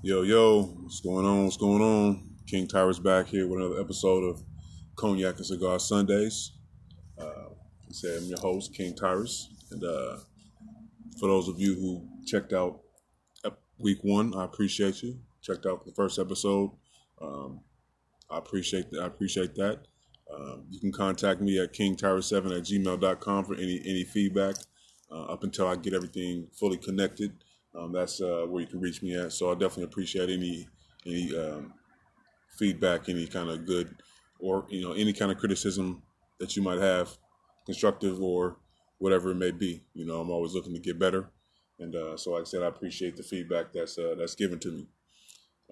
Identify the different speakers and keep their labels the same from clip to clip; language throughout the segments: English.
Speaker 1: Yo, yo, what's going on? What's going on? King Tyrus back here with another episode of Cognac and Cigar Sundays. Uh, I said I'm your host, King Tyrus, and uh, for those of you who checked out week one, I appreciate you. Checked out the first episode. Um, I appreciate that. I appreciate that. Um, you can contact me at kingtyrus7 at gmail.com for any any feedback uh, up until I get everything fully connected. Um, that's uh, where you can reach me at. So I definitely appreciate any any um, feedback, any kind of good or you know any kind of criticism that you might have, constructive or whatever it may be. You know, I'm always looking to get better, and uh, so like I said, I appreciate the feedback that's uh, that's given to me.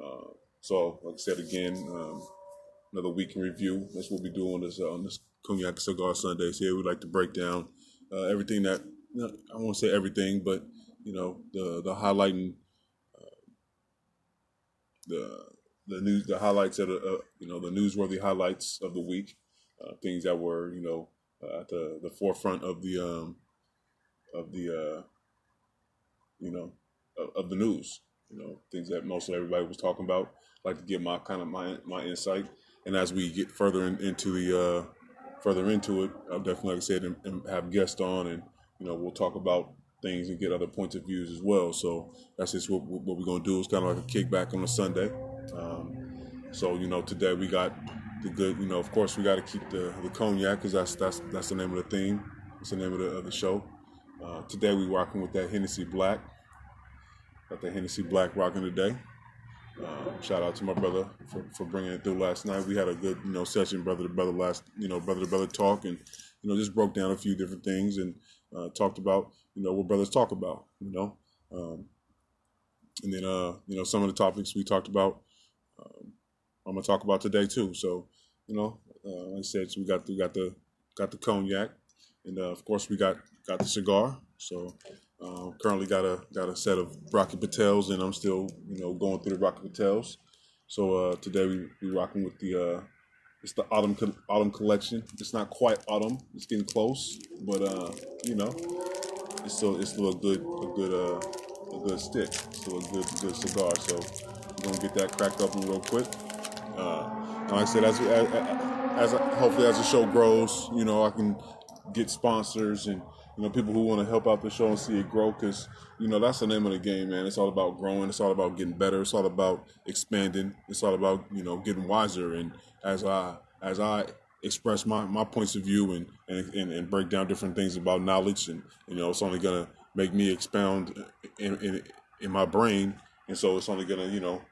Speaker 1: Uh, so like I said again, um, another week in review. That's what we do on this uh, on this cognac cigar Sundays. Here we like to break down uh, everything that I won't say everything, but you know the the highlighting uh, the the news the highlights of the uh, you know the newsworthy highlights of the week, uh, things that were you know uh, at the the forefront of the um of the uh you know of, of the news. You know things that most everybody was talking about. I like to give my kind of my my insight, and as we get further in, into the uh further into it, I'll definitely like I said and, and have guests on and you know we'll talk about things and get other points of views as well. So that's just what, what we're to do. It's kind of like a kickback on a Sunday. Um, so you know, today we got the good. You know, of course, we got to keep the the cognac because that's that's that's the name of the theme. It's the name of the, of the show. Uh, today we rocking with that Hennessy Black. Got the Hennessy Black rocking today. Uh, shout out to my brother for, for bringing it through last night. We had a good, you know, session, brother to brother last, you know, brother to brother talk, and you know, just broke down a few different things and uh, talked about, you know, what brothers talk about, you know, um, and then, uh, you know, some of the topics we talked about, um, I'm gonna talk about today too. So, you know, uh, like I said, so we got we got the got the cognac, and uh, of course we got got the cigar. So uh, currently got a got a set of Rocky Patels, and I'm still you know going through the Rocky Patels. So uh, today we we rocking with the uh, it's the autumn autumn collection. It's not quite autumn. It's getting close, but uh, you know, it's still it's still a good a good uh, a good stick. Still a good good cigar. So I'm gonna get that cracked open real quick. Uh, and like I said, as as, as hopefully as the show grows, you know, I can get sponsors and you know people who want to help out the show and see it grow because you know that's the name of the game man. It's all about growing it's all about getting better it's all about expanding it's all about you know getting wiser. And as i as i express my, my points of view and, and, and, break down different things about knowledge and you know it's only gonna make me expound in, in, in my brain. And so it's only gonna you know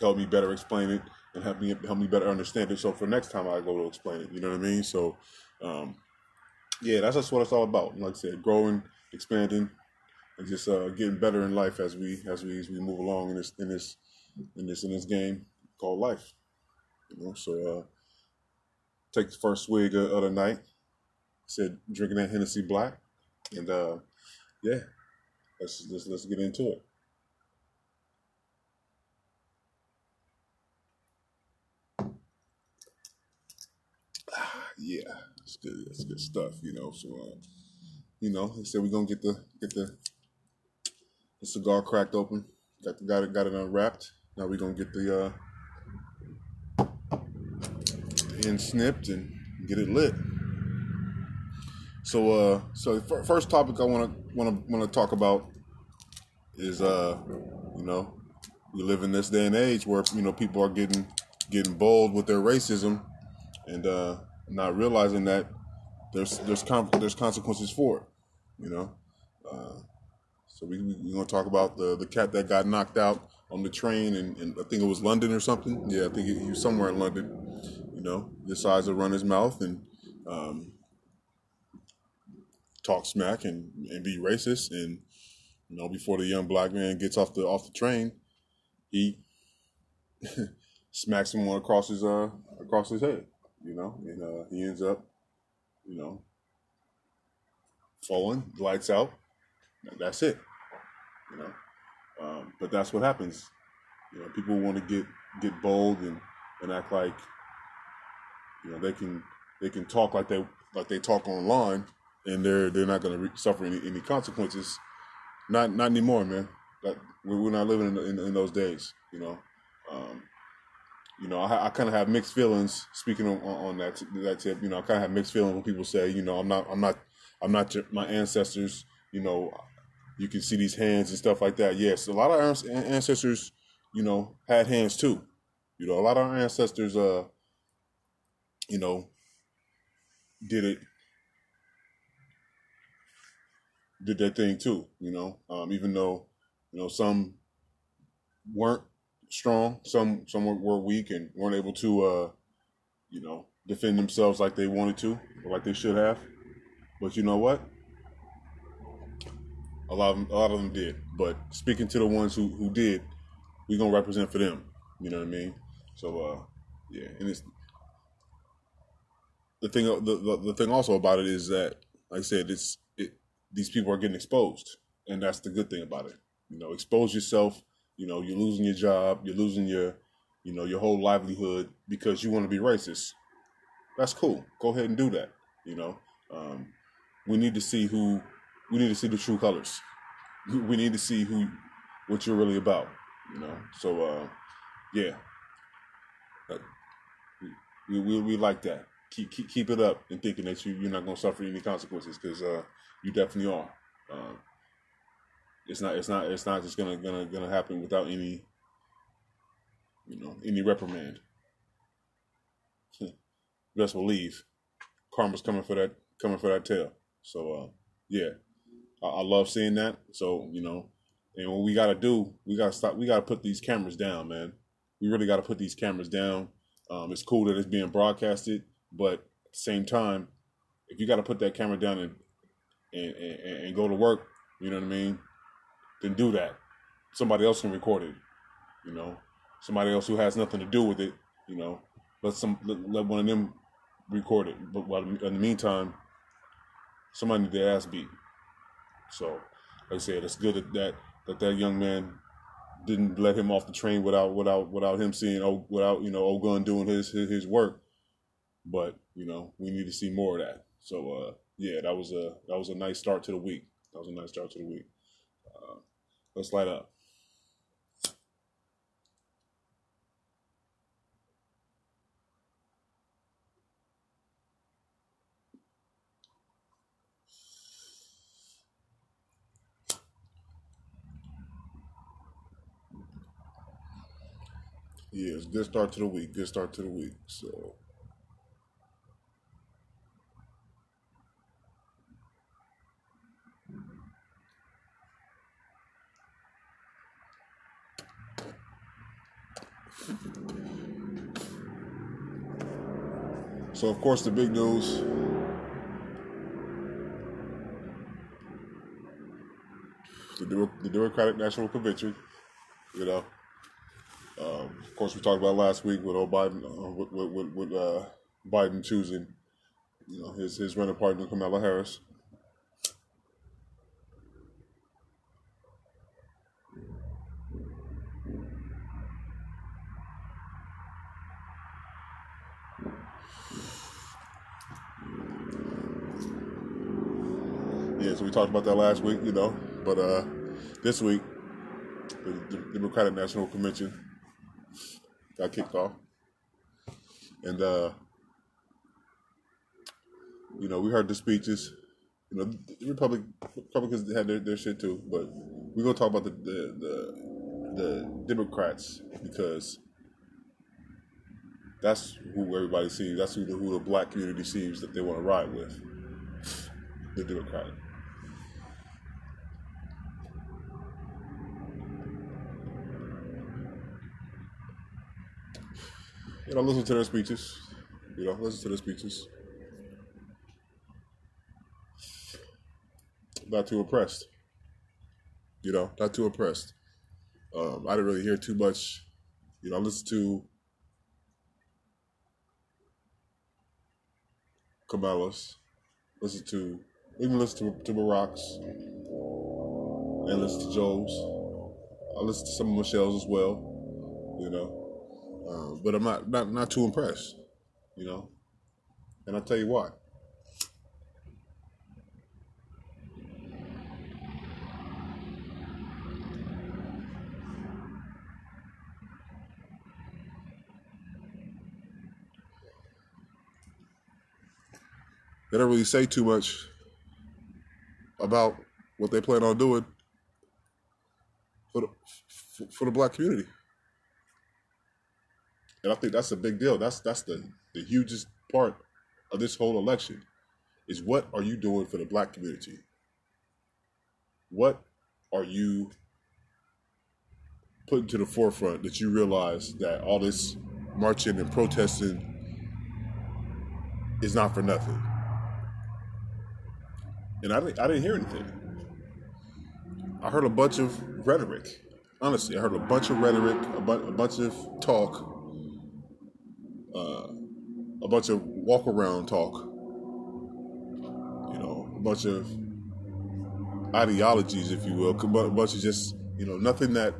Speaker 1: help me better explain it and help me help me better understand it. So for next time i go to explain it you know what i mean? So um, yeah, that's just what it's all about. Like I said, growing, expanding, and just uh, getting better in life as we as we as we move along in this in this in this in this game called life. You know, so uh, take the first swig of, of the night. Said drinking that Hennessy Black, and uh, yeah, let's let's let's get into it. yeah, it's good. It's good stuff, you know. So, uh, you know, they said we're gonna get the get the the cigar cracked open. Got the, got it got it unwrapped. Now we're gonna get the uh, end snipped and get it lit. So, uh, so the first topic I to want to talk about is, uh, you know, we live in this day and age where you know people are getting getting bold with their racism, and uh, not realizing that there's there's there's consequences for it, you know. Uh, so we we gonna talk about the the cat that got knocked out on the train, and, and I think it was London or something. Yeah, I think he, was somewhere in London. You know, decides to run his mouth and um, talk smack and, and be racist, and you know, before the young black man gets off the off the train, he smacks someone across his uh across his head you know, and uh, he ends up, you know, falling, lights out. That's it, you know. Um, but that's what happens. You know, people want to get get bold and, and act like, you know, they can they can talk like they like they talk online, and they're they're not going to re- suffer any, any consequences. Not not anymore, man. that we're not living in, in, in those days. You know, um, you know, I, I kind of have mixed feelings. Speaking on, on that that tip, you know, I kind of have mixed feelings when people say, you know, I'm not, I'm not, I'm not your, my ancestors. You know, you can see these hands and stuff like that. Yes, a lot of our ancestors, you know, had hands too. You know, a lot of our ancestors, uh, you know, did it, did that thing too. You know, um, even though, you know, some weren't strong, some some were, were weak and weren't able to, uh, you know, defend themselves like they wanted to or like they should have. But you know what? A lot of them, a lot of them did. But speaking to the ones who who did, we gonna represent for them. You know what I mean? So uh, yeah, and it's the thing. The, the, the thing also about it is that, like I said, it's it, these people are getting exposed, and that's the good thing about it. You know, expose yourself. You know, you're losing your job, you're losing your, you know, your whole livelihood because you want to be racist. That's cool. Go ahead and do that. You know, um, we need to see who, we need to see the true colors. We need to see who, what you're really about. You know, so uh, yeah, we, we, we like that. Keep, keep keep it up and thinking that you you're not gonna suffer any consequences because uh, you definitely are. Um, it's not it's not it's not just gonna gonna gonna happen without any you know any reprimand. Best believe karma's coming for that coming for that tail. So uh, yeah, I, I love seeing that. So you know, and what we gotta do, we gotta stop. We gotta put these cameras down, man. We really gotta put these cameras down um, it's cool that it's being broadcasted, but at the same time, if you got to put that camera down and, and, and and go to work, you know what I mean, then do that. Somebody else can record it, you know. Somebody else who has nothing to do with it, you know. Let some let, let one of them record it. But while in the meantime, somebody need their ass beat. So, like I said, it's good that that that, that young man didn't let him off the train without without without him seeing oh without you know Ogun doing his, his his work. But you know we need to see more of that. So uh, yeah, that was a that was a nice start to the week. That was a nice start to the week. Let's light up. It's good start to the week. Good start to the week. So. So of course the big news the, the Democratic National Convention, you know, um, of course, we talked about last week with Biden, uh, with, with, with uh, Biden choosing, you know, his his running partner Kamala Harris. Talked about that last week, you know, but uh, this week, the Democratic National Convention got kicked off. And uh, you know, we heard the speeches. You know, the Republic Republicans had their, their shit too, but we're gonna talk about the the the, the Democrats because that's who everybody sees. That's who the, who the black community sees that they want to ride with. The Democratic. You know, listen to their speeches. You know, listen to their speeches. Not too impressed. You know, not too impressed. Um, I didn't really hear too much. You know, I listened to Kamala's, listen to even listen to, to Barack's, and listen to Joe's. I listen to some of Michelle's as well. You know, uh, but I'm not, not not too impressed, you know. And I'll tell you why. They don't really say too much about what they plan on doing for the, for the black community. And I think that's a big deal. That's that's the the hugest part of this whole election is what are you doing for the black community? What are you putting to the forefront that you realize that all this marching and protesting is not for nothing? And I didn't, I didn't hear anything. I heard a bunch of rhetoric. Honestly, I heard a bunch of rhetoric, a, bu- a bunch of talk, uh, a bunch of walk around talk, you know, a bunch of ideologies, if you will, a bunch of just, you know, nothing that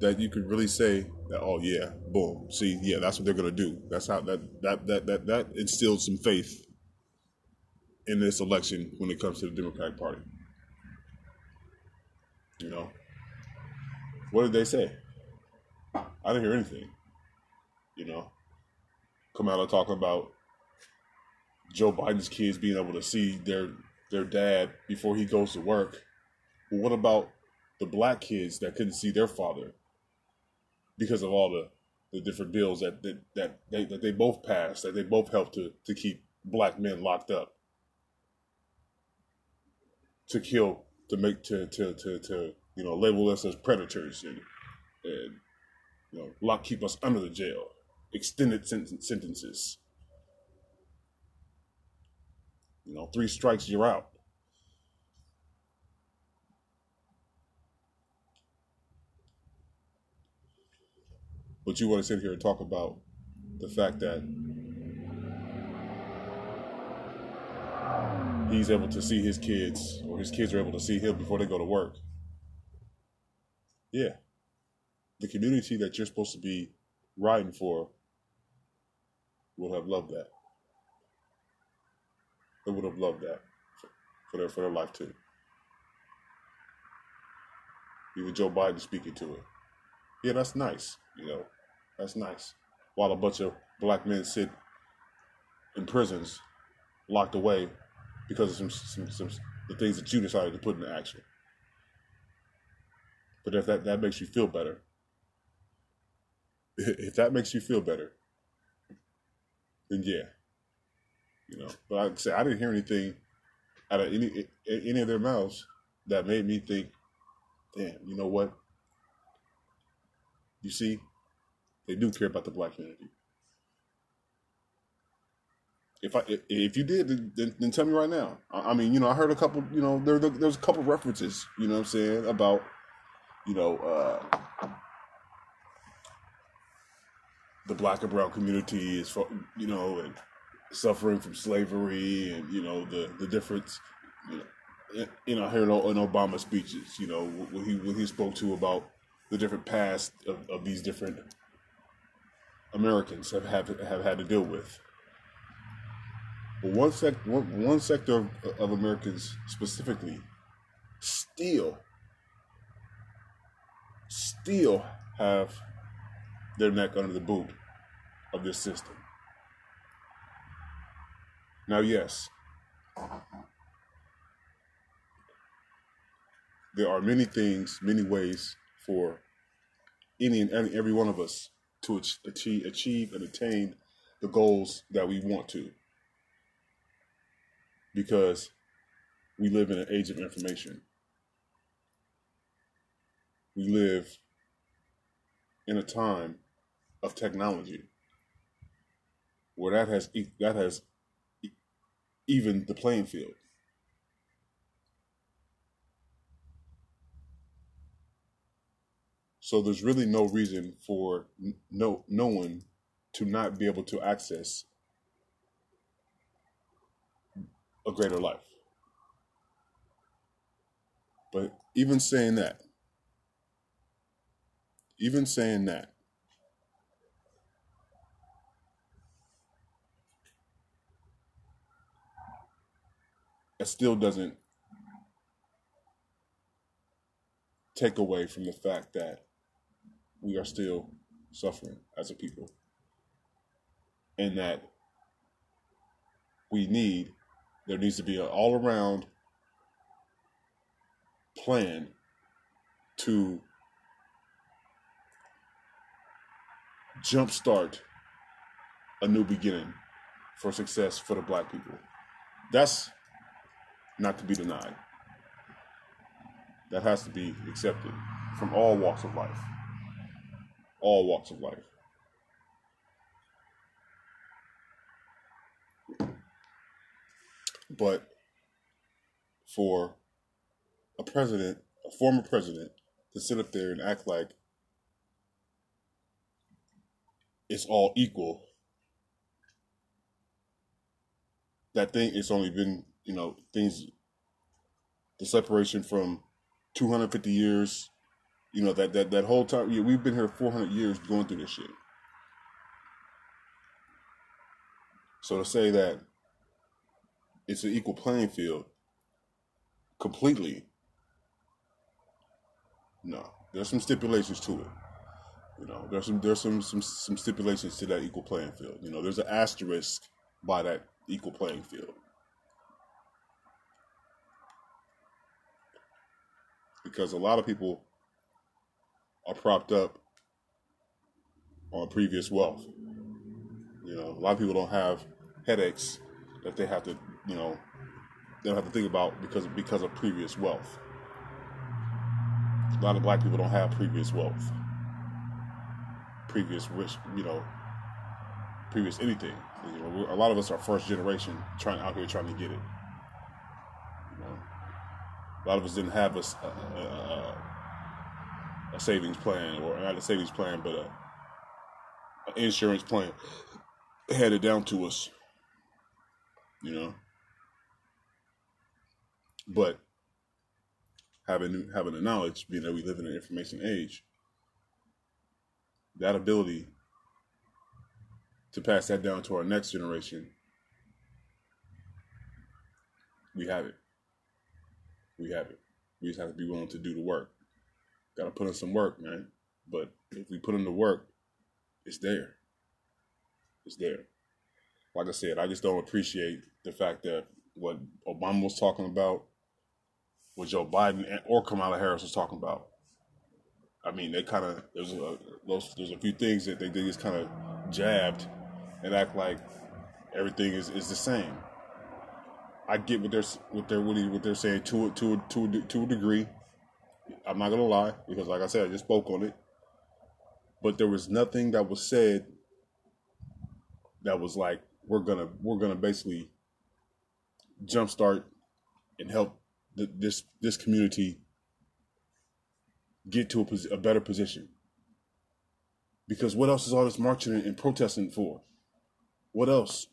Speaker 1: that you could really say that, oh yeah, boom, see, yeah, that's what they're gonna do. That's how that that that that that instilled some faith in this election when it comes to the Democratic Party. You know, what did they say? I didn't hear anything. You know, come out and talking about Joe Biden's kids being able to see their their dad before he goes to work. Well, what about the black kids that couldn't see their father because of all the, the different bills that that, that they that they both passed, that they both helped to, to keep black men locked up, to kill, to make to to to, to you know label us as predators and and you know lock keep us under the jail, extended sentences. You know, three strikes, you're out. But you want to sit here and talk about the fact that he's able to see his kids, or his kids are able to see him before they go to work. Yeah. The community that you're supposed to be riding for would have loved that. They would have loved that for their for their life too. Even Joe Biden speaking to it. Yeah, that's nice. You know, that's nice. While a bunch of black men sit in prisons, locked away because of some, some, some the things that you decided to put into action. But if that, that makes you feel better, if that makes you feel better, then yeah, you know. But like I say, I didn't hear anything out of any any of their mouths that made me think, damn, you know what? You see, they do care about the black community. If I if you did, then, then tell me right now. I, mean, you know, I heard a couple. You know, there there's a couple references. You know, what I'm saying about, you know, uh, the black and brown community is, you know, and suffering from slavery, and you know the the difference. You know, eh, you know, I heard in Obama speeches, you know, when he when he spoke to about the different past of, of these different Americans have, have have had to deal with. But one sec one, one sector of, of Americans specifically still still have their neck under the boot of this system. Now, yes, there are many things, many ways for any and every one of us to achieve, achieve and attain the goals that we want to. Because we live in an age of information. We live in a time of technology where that has that has even the playing field. So there's really no reason for no no one to not be able to access a greater life. But even saying that, even saying that, it still doesn't take away from the fact that we are still suffering as a people. And that we need, there needs to be an all around plan to jumpstart a new beginning for success for the black people. That's not to be denied. That has to be accepted from all walks of life. All walks of life. But for a president, a former president, to sit up there and act like it's all equal, that thing, it's only been, you know, things, the separation from 250 years, you know, that, that, that whole time, yeah, we've been here 400 years going through this shit. So to say that it's an equal playing field completely, no. There's some stipulations to it. You know, there's some there's some some some stipulations to that equal playing field. You know, there's an asterisk by that equal playing field. Because a lot of people are propped up on previous wealth. You know, a lot of people don't have headaches that they have to, you know, they don't have to think about because because of previous wealth. A lot of black people don't have previous wealth, previous rich, you know, previous anything. You know, a lot of us are first generation trying out here trying to get it. A lot of us didn't have a, a, a, a savings plan, or not a savings plan, but a, an insurance plan handed down to us. You know, but having having the knowledge, being that we live in an information age, that ability to pass that down to our next generation, we have it. We have it. We just have to be willing to do the work. Got to put in some work, man. But if we put in the work, it's there. It's there. Like I said, I just don't appreciate the fact that what Obama was talking about what Joe Biden or Kamala Harris was talking about. I mean, they kind of there's a those, there's a few things that they, they just kind of jabbed and act like everything is, is the same. I get what they're what they're what they're saying to to to to a degree. I'm not gonna lie because, like I said, I just spoke on it. But there was nothing that was said that was like we're gonna we're gonna basically jumpstart and help the, this this community get to a, a, better position. Because what else is all this marching and, and protesting for? What else?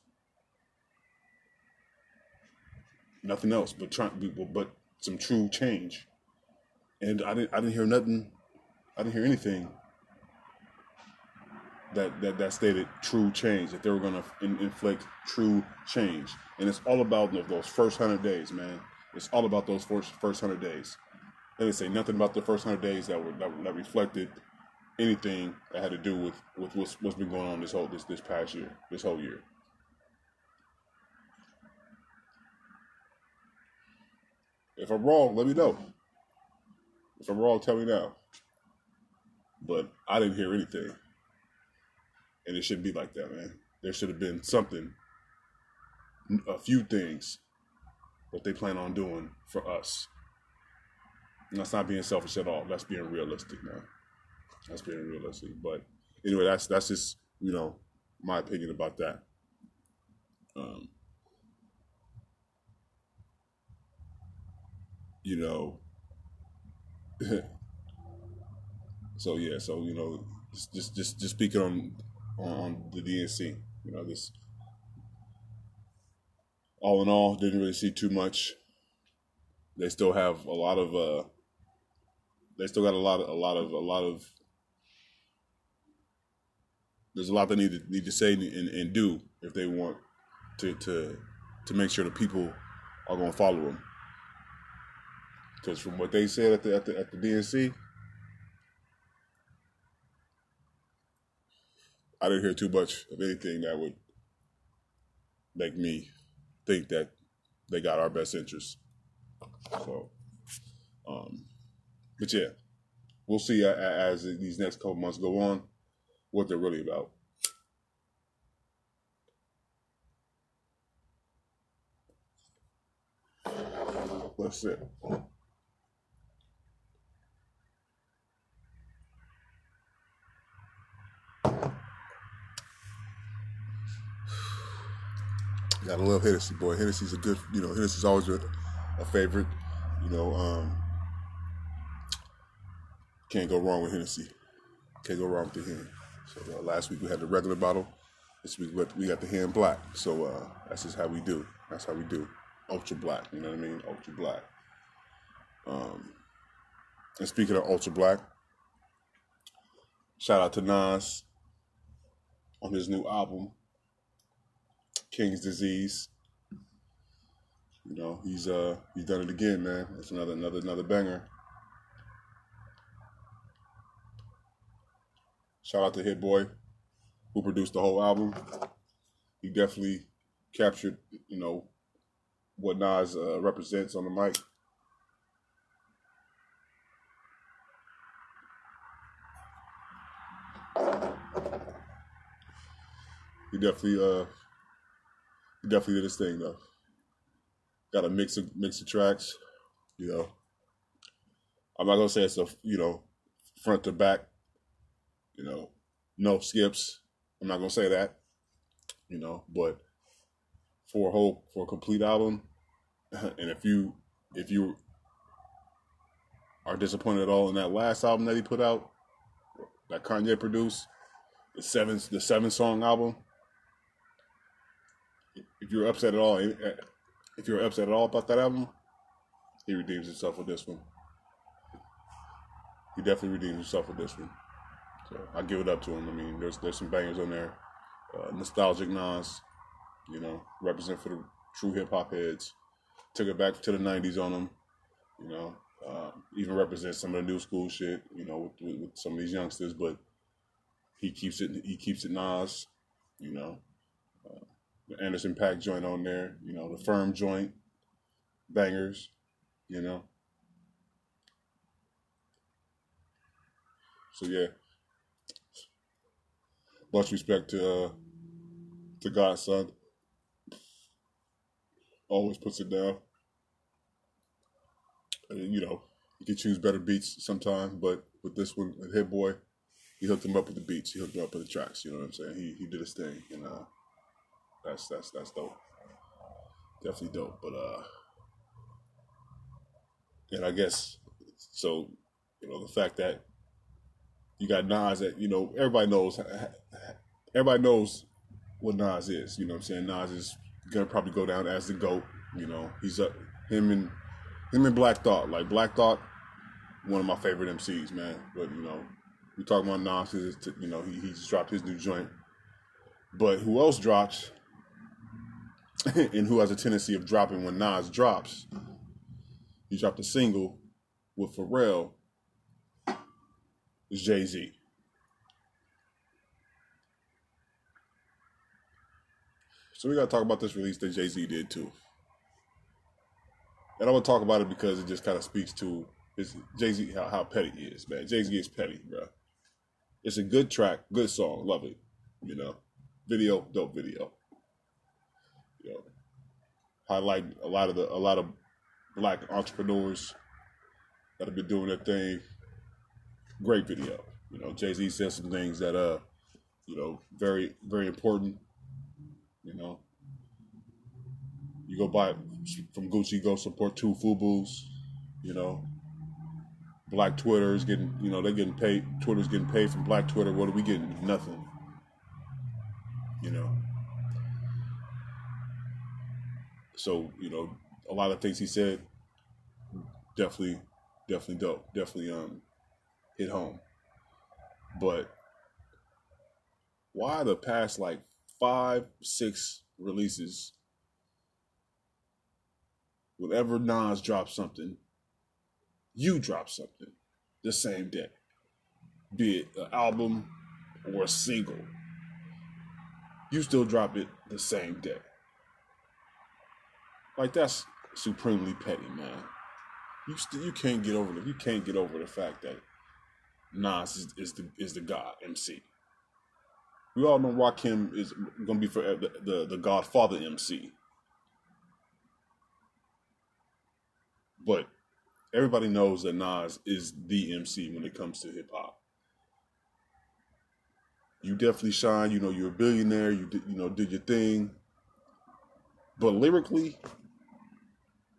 Speaker 1: Nothing else, but trying, but some true change. And I didn't, I didn't hear nothing. I didn't hear anything that that, that stated true change. That they were going to in, inflict true change, and it's all about those first hundred days, man. It's all about those first first hundred days. They didn't say nothing about the first hundred days that were that, that, reflected anything that had to do with with what's, what's been going on this whole this this past year, this whole year. If I'm wrong, let me know. If I'm wrong, tell me now. But I didn't hear anything. And it shouldn't be like that, man. There should have been something, a few things what they plan on doing for us. And that's not being selfish at all. That's being realistic, man. That's being realistic. But anyway, that's that's just you know my opinion about that. Um, you know. so yeah, so you know, just just just speaking on on the DNC, you know, this all in all, didn't really see too much. They still have a lot of uh, they still got a lot of a lot of a lot of there's a lot they need to need to say and, and do if they want to to to make sure the people are going to follow them. Because from what they said at the at the at the DNC, I didn't hear too much of anything that would make me think that they got our best interests. So, um, but yeah, we'll see as these next couple months go on what they're really about. That's it. Gotta love Hennessy, boy. Hennessy's a good, you know, Hennessy's always a, a favorite. You know, um, can't go wrong with Hennessy. Can't go wrong with the hen. So uh, last week we had the regular bottle. This week we got the hen black. So uh, that's just how we do. That's how we do. Ultra black. You know what I mean? Ultra black. Um, and speaking of ultra black, shout out to Nas on his new album, King's Disease. You know, he's uh he's done it again, man. It's another another another banger. Shout out to Hit Boy, who produced the whole album. He definitely captured, you know, what Nas uh, represents on the mic. He definitely uh definitely did his thing though. Got a mix of mix of tracks, you know. I'm not gonna say it's a you know front to back you know, no skips. I'm not gonna say that, you know, but for a whole for a complete album, and if you if you are disappointed at all in that last album that he put out, that Kanye produced, the seven the seven song album. If you're upset at all, if you're upset at all about that album, he redeems himself with this one. He definitely redeems himself with this one. So I give it up to him. I mean, there's there's some bangers on there. Uh, nostalgic Nas, you know, represent for the true hip hop heads. Took it back to the '90s on them, you know. Uh, even represent some of the new school shit, you know, with, with, with, some of these youngsters. But he keeps it. He keeps it Nas, you know. The Anderson .Paak joint on there, you know, the Firm joint, bangers, you know. So yeah, much respect to uh, to God's son. Always puts it down. You know, you can choose better beats sometimes, but with this one, Hit Boy, he hooked him up with the beats. He hooked him up with the tracks. You know what I'm saying? He he did his thing, and uh, that's that's that's dope. Definitely dope. But uh, and I guess so. You know, the fact that you got Nas that you know everybody knows everybody knows what Nas is. You know what I'm saying? Nas is gonna probably go down as the GOAT. You know, he's up him and him and Black Thought. Like Black Thought, one of my favorite MCs, man. But you know, we talking about Nas you know, he, he just dropped his new joint. But who else drops and who has a tendency of dropping when Nas drops? He dropped a single with Pharrell is Jay Z. So we got to talk about this release that Jay Z did too. And I want to talk about it because it just kind of speaks to Jay Z how, how petty he is, man. Jay Z is petty, bro. It's a good track, good song, love it. You know, video, dope video. You know, highlight a lot of the a lot of black entrepreneurs that have been doing their thing great video. You know, Jay Z said some things that uh, you know, very very important. You know, you go buy from Gucci, go support two Fubus. You know, Black Twitter is getting, you know, they're getting paid. Twitter's getting paid from Black Twitter. What are we getting? Nothing. You know. So you know, a lot of things he said, definitely, definitely dope. Definitely um hit home. But why the past like five, six releases, whenever Nas drops something, you drop something the same day, be it an album or a single. You still drop it the same day. Like that's supremely petty, man. You st- you can't get over the you can't get over the fact that Nas is, is the is the God MC. We all know Rakim is gonna be for the, the the Godfather MC. But everybody knows that Nas is the MC when it comes to hip hop. You definitely shine. You know, you're a billionaire. You did, you know did your thing. But lyrically,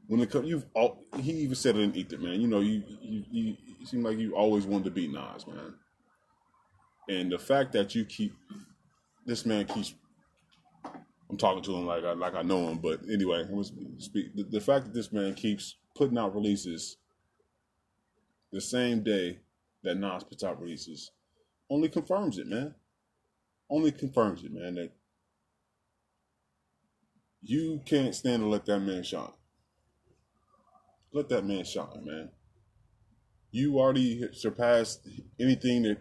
Speaker 1: when it comes, you've all, he even said it in Ether, man. You know, you you, you you seem like you always wanted to be Nas, man. And the fact that you keep this man keeps I'm talking to him like I like I know him, but anyway, speak the, the fact that this man keeps putting out releases the same day that Nas puts out releases only confirms it, man. Only confirms it, man, that you can't stand to let that man shine. Let that man shine, man. You already surpassed anything that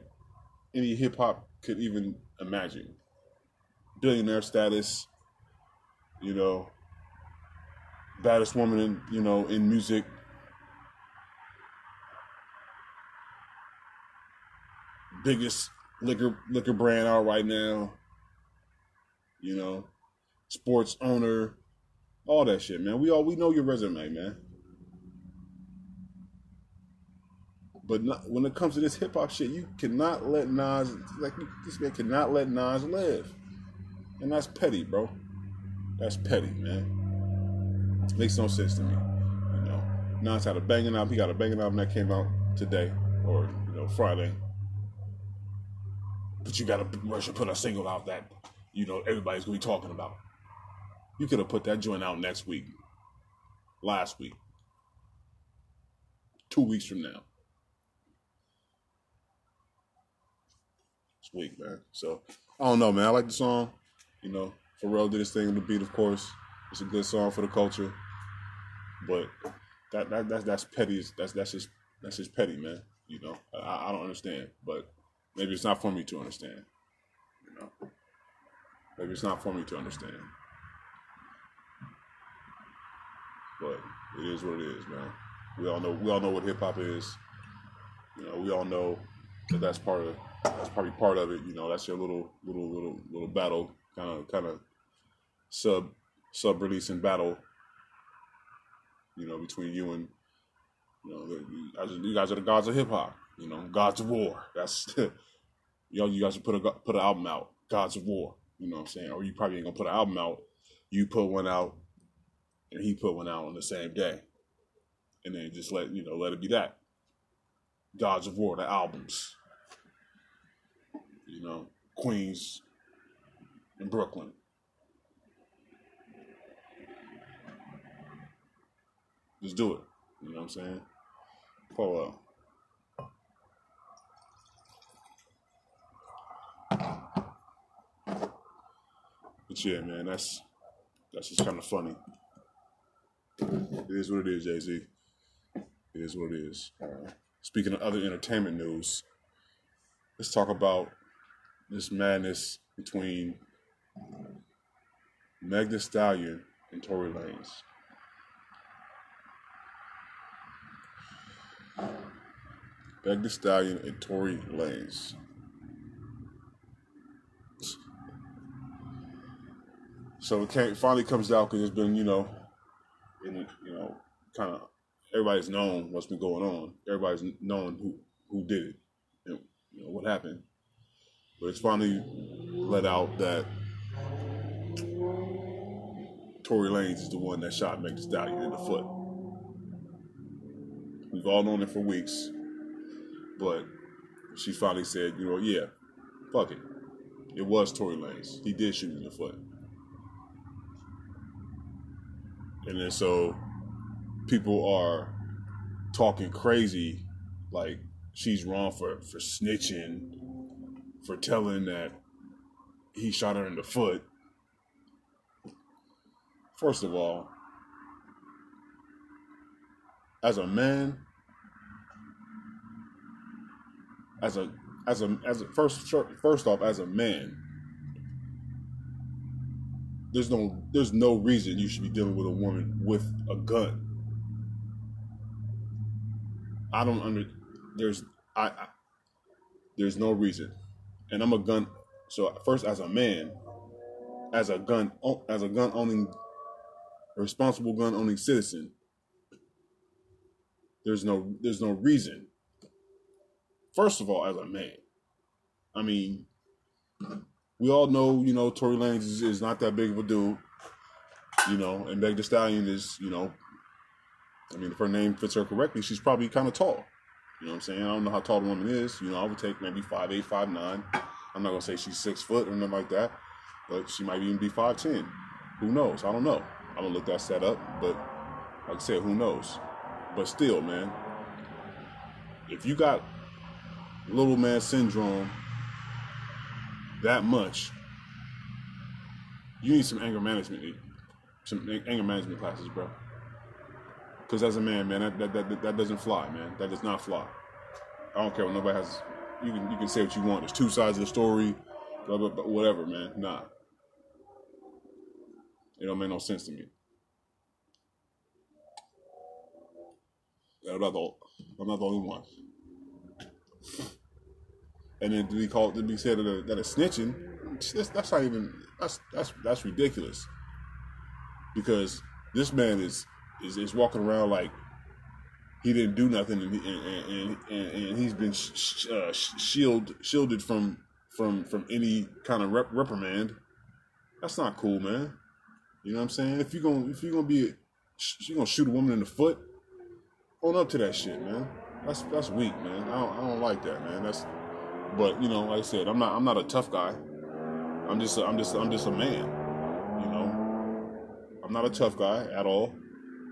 Speaker 1: any hip hop could even imagine. Billionaire status, you know, baddest woman in you know in music. Biggest liquor liquor brand out right now. You know, sports owner, all that shit, man. We all we know your resume, man. But not, when it comes to this hip hop shit, you cannot let Nas like this man cannot let Nas live, and that's petty, bro. That's petty, man. Makes no sense to me. You know, Nas had a banging album. He got a banging album that came out today or you know Friday. But you got to rush and put a single out that you know everybody's gonna be talking about. You could have put that joint out next week, last week, two weeks from now. Weak, man. So I don't know, man. I like the song. You know, Pharrell did his thing on the beat, of course. It's a good song for the culture. But that, that that's that's petty. That's that's just that's just petty, man. You know, I, I don't understand. But maybe it's not for me to understand. You know, maybe it's not for me to understand. But it is what it is, man. We all know we all know what hip hop is. You know, we all know that that's part of that's probably part of it. You know, that's your little little little little battle kind of kind of sub sub release releasing battle. You know, between you and you know, you guys are the gods of hip hop. You know, gods of war. That's know, you guys should put a put an album out, gods of war. You know what I'm saying? Or you probably ain't gonna put an album out. You put one out, and he put one out on the same day, and then just let you know let it be that. Gods of War, the albums. You know, Queens and Brooklyn. Just do it. You know what I'm saying? Up. But yeah, man, that's that's just kind of funny. It is what it is, Jay Z. It is what it is. Uh, speaking of other entertainment news, let's talk about this madness between Thee Stallion and Tory Lanez. Thee Stallion and Tory Lanez. So it came, finally comes out because it's been, you know, in, you know, kind of everybody's known what's been going on. Everybody's known who who did it and you know what happened. But it's finally let out that Tory Lanez is the one that shot Meg Thee Stallion in the foot. We've all known it for weeks, but she finally said, you know, yeah, fuck it. It was Tory Lanez. He did shoot me in the foot. And then so people are talking crazy, like she's wrong for, for snitching, for telling that he shot her in the foot. First of all, as a man, as a as a as a first first off as a man, there's no there's no reason you should be dealing with a woman with a gun. I don't under there's I, I there's no reason, and I'm a gun. So first, as a man, as a gun as a gun owning responsible gun owning citizen, there's no there's no reason. First of all, as a man, I mean, we all know you know Tory Lanez is, is not that big of a dude, you know, and Meg Thee Stallion is you know, I mean, if her name fits her correctly, she's probably kind of tall. You know what I'm saying? I don't know how tall the woman is. You know, I would take maybe five eight, five nine. I'm not gonna say she's six foot or nothing like that, but she might even be five ten. Who knows? I don't know. I don't look that set up, but like I said, who knows? But still, man, if you got little man syndrome that much, you need some anger management, some anger management classes, bro. Because as a man, man, that, that, that, that doesn't fly, man. That does not fly. I don't care what nobody has. You can you can say what you want. There's two sides of the story, blah blah, blah whatever, man. Nah, it don't make no sense to me. I'm not the, I'm not the only one. And then to be called to be said that a, that a snitching, that's, that's not even that's that's that's ridiculous. Because this man is is, is walking around like he didn't do nothing, and and and, and he's been sh- uh, shield shielded from from from any kind of rep- reprimand. That's not cool, man. You know what I'm saying? If you're gonna if you're gonna be you gonna shoot a woman in the foot, own up to that shit, man. That's that's weak, man. I don't, I don't like that, man. That's but you know, like I said, I'm not I'm not a tough guy. I'm just a, I'm just I'm just a man. You know, I'm not a tough guy at all,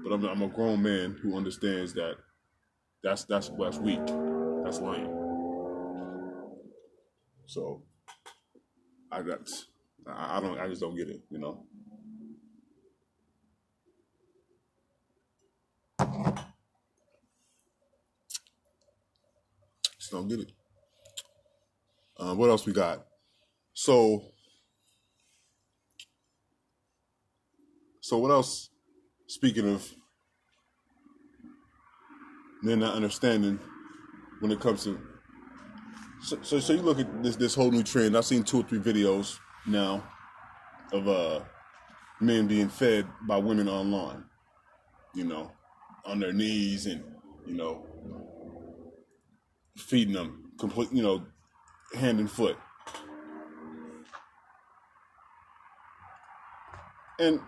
Speaker 1: but I'm I'm a grown man who understands that that's that's that's weak. That's lame. So I got I don't I just don't get it, you know. Just don't get it. Uh, what else we got? So, so what else? Speaking of men not understanding when it comes to, so, so, so you look at this this whole new trend. I've seen two or three videos now of uh men being fed by women online. You know, on their knees and you know feeding them complete. You know, hand and foot. And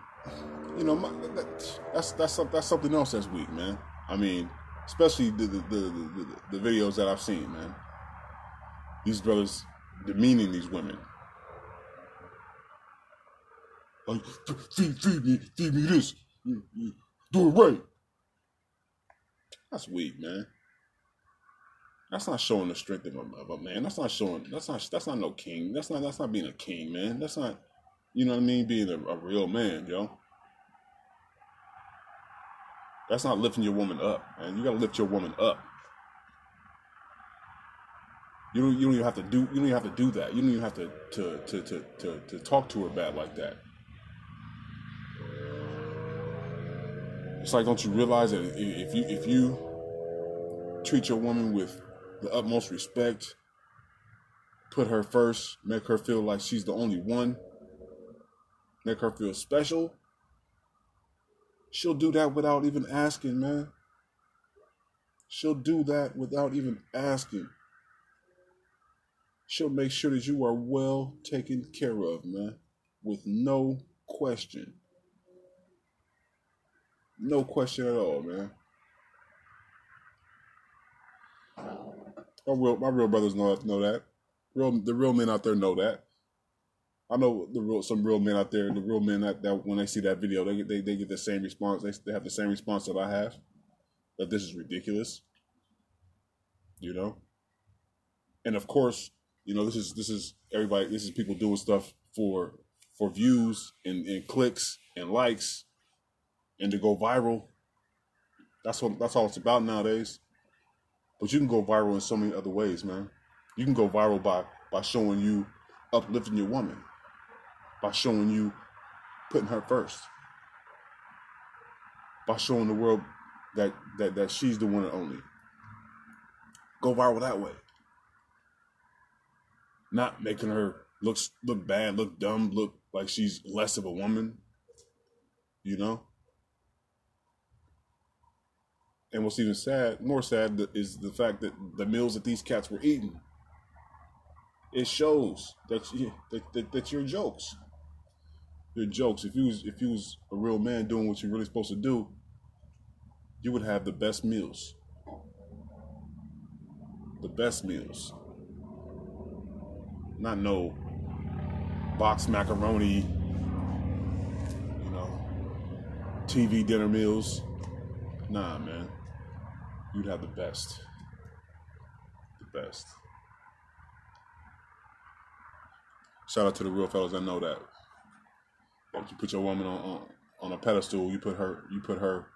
Speaker 1: you know, my, that, that's that's that's something else that's weak, man. I mean, especially the the, the the, the videos that I've seen, man. These brothers demeaning these women. Like, feed, feed me, feed me this. Do it right. That's weak, man. That's not showing the strength of a, of a, man. That's not showing. That's not. That's not no king. That's not. That's not being a king, man. That's not. You know what I mean? Being a, a real man, yo. That's not lifting your woman up, and You gotta lift your woman up. You don't. You don't even have to do. You don't even have to do that. You don't even have to to to to to, to talk to her bad like that. It's like, don't you realize that if you if you treat your woman with the utmost respect, put her first, make her feel like she's the only one, make her feel special, she'll do that without even asking, man. She'll do that without even asking. She'll make sure that you are well taken care of, man, with no question. No question at all, man. My real, my real brothers know know that. Real, the real men out there know that. I know the real, some real men out there. The real men that, that when they see that video, they they, they get the same response. They, they have the same response that I have. That this is ridiculous. You know. And of course, you know this is this is everybody. This is people doing stuff for for views and, and clicks and likes, and to go viral. That's what that's all it's about nowadays. But you can go viral in so many other ways, man. You can go viral by by showing you uplifting your woman, by showing you putting her first by showing the world that that that she's the one and only. Go viral that way. Not making her look look bad, look dumb, look like she's less of a woman. You know. And what's even sad, more sad, is the fact that the meals that these cats were eating. It shows that you, that, that, that jokes. You're jokes. If you was if you was a real man doing what you're really supposed to do, you would have the best meals. The best meals. Not no box macaroni, you know, TV dinner meals. Nah, man. You'd have the best. The best. Shout out to the real fellas that know that. If you put your woman on, on on a pedestal, you put her you put her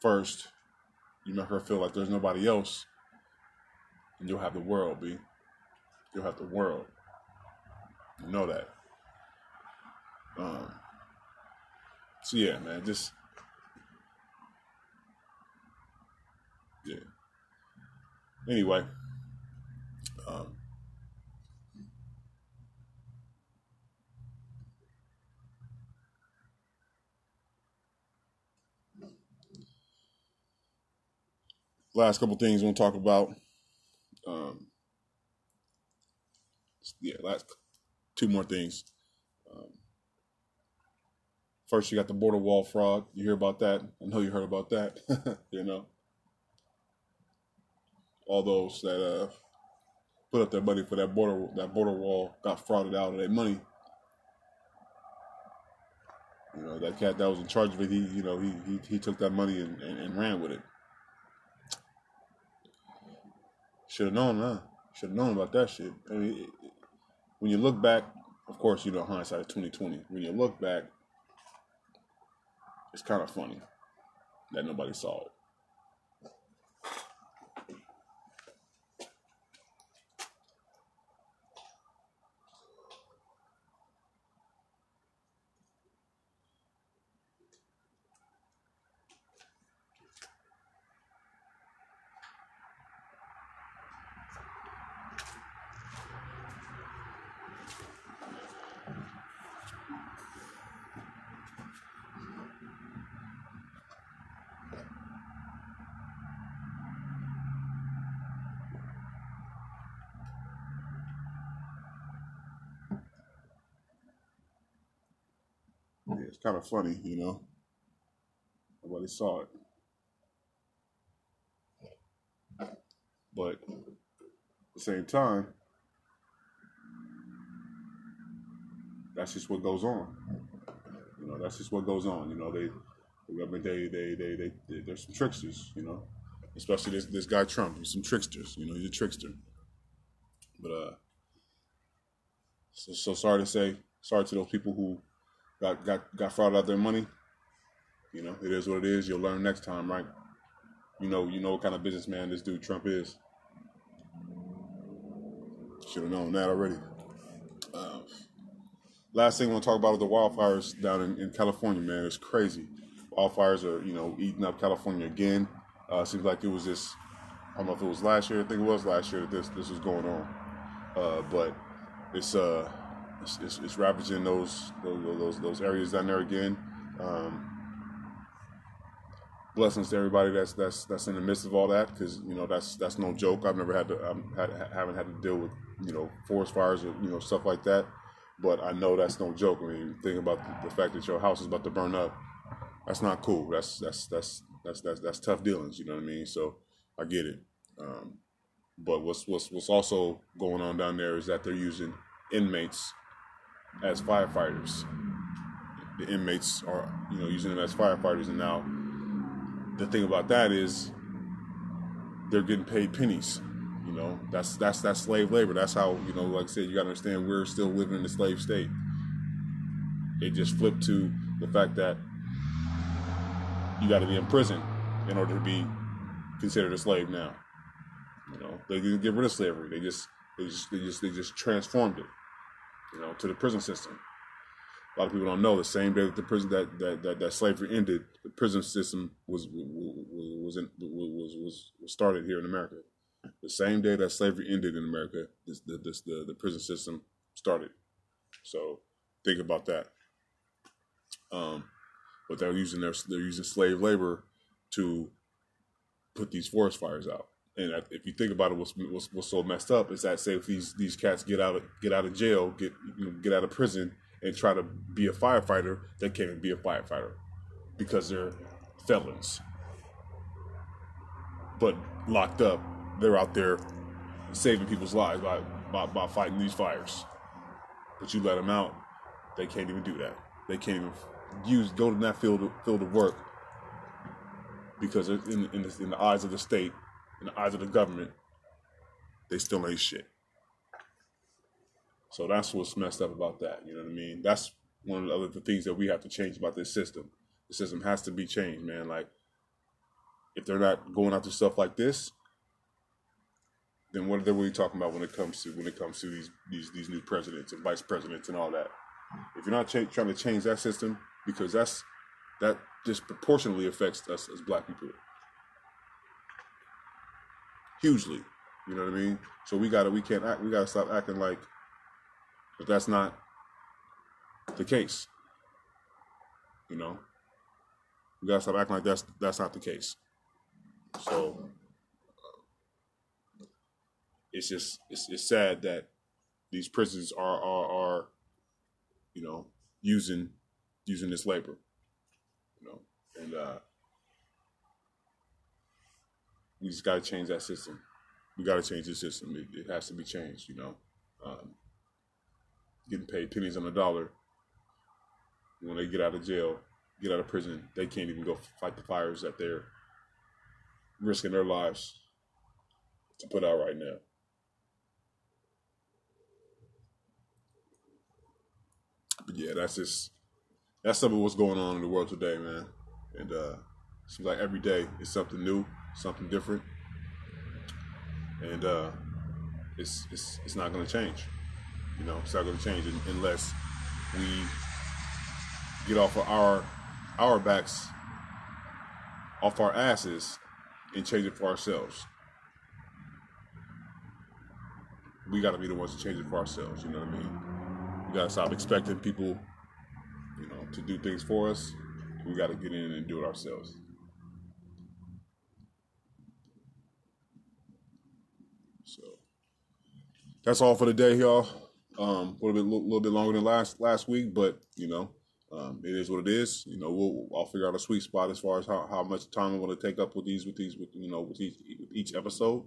Speaker 1: first. You make her feel like there's nobody else, and you'll have the world, B. You'll have the world. You know that. Um. So yeah, man, just yeah. Anyway, um, last couple things I want to talk about. Um, yeah, last two more things. Um, first, you got the border wall fraud. You hear about that? I know you heard about that. you know, all those that uh, put up their money for that border that border wall got frauded out of their money. You know, that cat that was in charge of it, he you know he he, he took that money and, and, and ran with it. Should have known, huh? Should have known about that shit. I mean, when you look back, of course, you know hindsight of twenty twenty. When you look back, it's kind of funny that nobody saw it. Yeah, it's kind of funny, you know. Nobody saw it, but at the same time, that's just what goes on. You know, that's just what goes on. You know, they, I they, they, they, they, they there's some tricksters. You know, especially this this guy Trump. He's some tricksters. You know, he's a trickster. But uh, so, so sorry to say, sorry to those people who got got got fraud out their money. You know, it is what it is. You'll learn next time, right? You know, you know what kind of businessman this dude Trump is. Should have known that already. Uh, last thing I want to talk about is the wildfires down in, in California, man. It's crazy. Wildfires are, you know, eating up California again. Uh, seems like it was this. I don't know if it was last year. I think it was last year that this this was going on. Uh, but it's uh it's, it's, it's ravaging those, those those those areas down there again. Um, blessings to everybody that's that's that's in the midst of all that because you know that's that's no joke. I've never had to um, had, haven't had to deal with you know forest fires or you know stuff like that, but I know that's no joke. I mean, think about the, the fact that your house is about to burn up. That's not cool. That's that's that's that's that's that's tough dealings. You know what I mean? So I get it. Um, but what's what's what's also going on down there is that they're using inmates as firefighters. The inmates are you know using them as firefighters, and now the thing about that is they're getting paid pennies. You know, that's that's that's slave labor. That's how you know, like I said, you got to understand we're still living in the slave state. It just flipped to the fact that you got to be in prison in order to be considered a slave now. You know, they didn't get rid of slavery. They just they just they just they just transformed it. You know, to the prison system. a lot of people don't know the same day that the prison that that, that, that slavery ended, the prison system was was in, was, was was started here in America. The same day that slavery ended in America, this, the, this, the the prison system started. So think about that. Um, but they're using their they're using slave labor to put these forest fires out. And if you think about it, what's, what's, what's so messed up is that say if these these cats get out of get out of jail, get you know, get out of prison, and try to be a firefighter, they can't even be a firefighter because they're felons. But locked up, they're out there saving people's lives by, by, by fighting these fires. But you let them out, they can't even do that. They can't even use go to that field field of work because in, in, the, in the eyes of the state, in the eyes of the government, they still ain't shit. So that's what's messed up about that. You know what I mean? That's one of the other things that we have to change about this system. The system has to be changed, man. Like, if they're not going after stuff like this, then what are they really talking about when it comes to when it comes to these these these new presidents and vice presidents and all that? If you're not trying to change that system, because that's that disproportionately affects us as black people hugely. You know what I mean? So we gotta we can't act we gotta stop acting like but that's not the case. You know, we gotta stop acting like that's that's not the case. So it's just it's, it's sad that these prisons are are are you know using using this labor. You know, and uh, we just got to change that system. We got to change the system. It, it, has to be changed. You know. Um, getting paid pennies on the dollar. When they get out of jail, get out of prison, they can't even go fight the fires that they're risking their lives to put out right now. But yeah, that's just that's some of what's going on in the world today, man. And uh seems like every day is something new, something different. And uh it's it's it's not gonna change. You know, it's not going to change unless we get off of our our backs, off our asses, and change it for ourselves. We got to be the ones to change it for ourselves. You know what I mean? We got to stop expecting people, you know, to do things for us. We got to get in and do it ourselves. So that's all for the day, y'all. Um, a little bit, little bit longer than last last week, but you know, um, it is what it is. You know, we'll I'll figure out a sweet spot as far as how, how much time I want to take up with these with these with you know with each with each episode.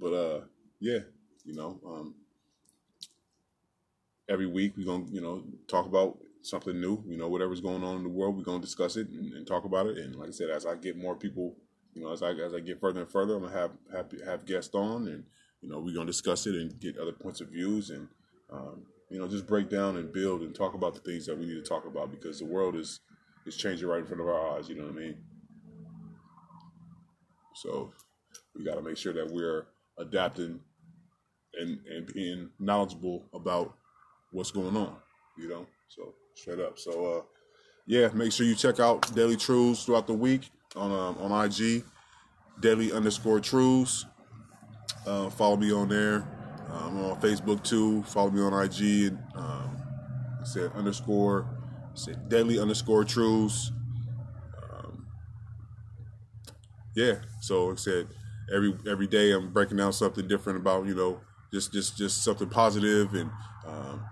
Speaker 1: But uh, yeah, you know, um, every week we're gonna you know talk about something new. You know, whatever's going on in the world, we're gonna discuss it and, and talk about it. And like I said, as I get more people, you know, as I as I get further and further, I'm gonna have have have guests on and you know we're gonna discuss it and get other points of views and um, you know, just break down and build and talk about the things that we need to talk about because the world is is changing right in front of our eyes. You know what I mean? So we got to make sure that we're adapting and and being knowledgeable about what's going on. You know, so straight up. So uh, yeah, make sure you check out Daily Truths throughout the week on um, on IG, Daily underscore Truths. Uh, follow me on there. I'm on Facebook too. Follow me on IG. Um, I said underscore, I said Daily underscore truths. Um, yeah. So I said every every day I'm breaking down something different about you know just just just something positive and um,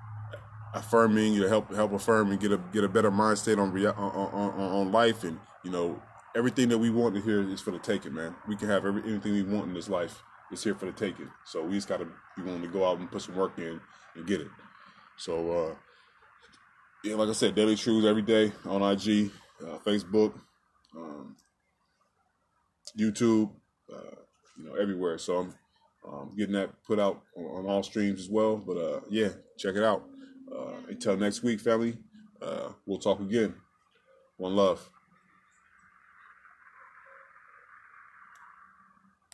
Speaker 1: affirming. You know, help help affirm and get a get a better mind state on, on on on life and you know everything that we want to hear is for the taking, man. We can have every anything we want in this life it's here for the taking. So we just got to be willing to go out and put some work in and get it. So, uh, yeah, like I said, Daily Truths every day on IG, uh, Facebook, um, YouTube, uh, you know, everywhere. So I'm um, getting that put out on, on, all streams as well. But uh, yeah, check it out. Uh, until next week, family, uh, we'll talk again. One love.